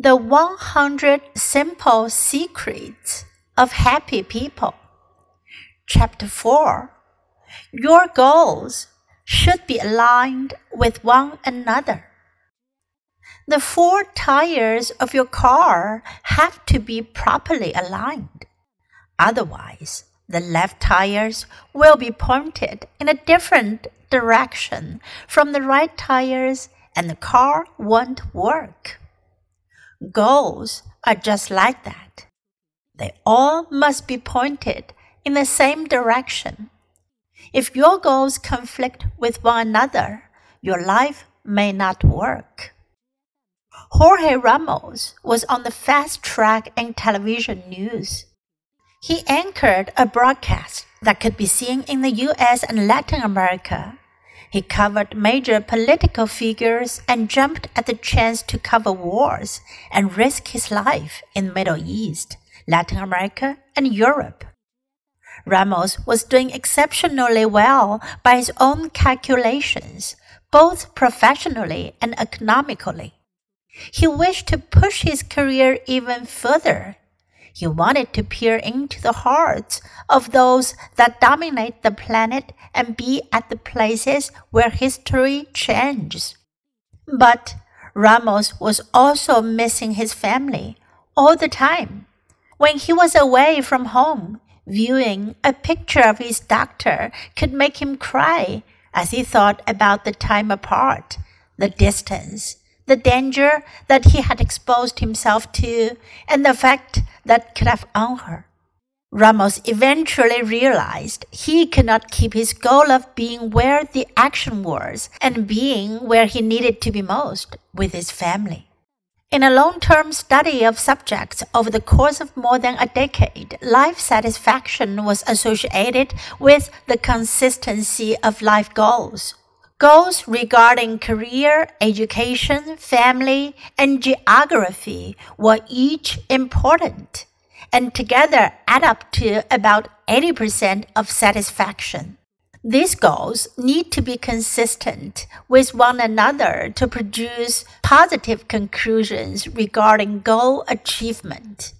The 100 Simple Secrets of Happy People. Chapter 4 Your goals should be aligned with one another. The four tires of your car have to be properly aligned. Otherwise, the left tires will be pointed in a different direction from the right tires and the car won't work. Goals are just like that. They all must be pointed in the same direction. If your goals conflict with one another, your life may not work. Jorge Ramos was on the fast track in television news. He anchored a broadcast that could be seen in the US and Latin America he covered major political figures and jumped at the chance to cover wars and risk his life in the Middle East, Latin America, and Europe. Ramos was doing exceptionally well by his own calculations, both professionally and economically. He wished to push his career even further. He wanted to peer into the hearts of those that dominate the planet and be at the places where history changes. But Ramos was also missing his family all the time. When he was away from home, viewing a picture of his doctor could make him cry as he thought about the time apart, the distance, the danger that he had exposed himself to, and the fact that could have on her. Ramos eventually realized he could not keep his goal of being where the action was and being where he needed to be most with his family. In a long term study of subjects over the course of more than a decade, life satisfaction was associated with the consistency of life goals. Goals regarding career, education, family, and geography were each important and together add up to about 80% of satisfaction. These goals need to be consistent with one another to produce positive conclusions regarding goal achievement.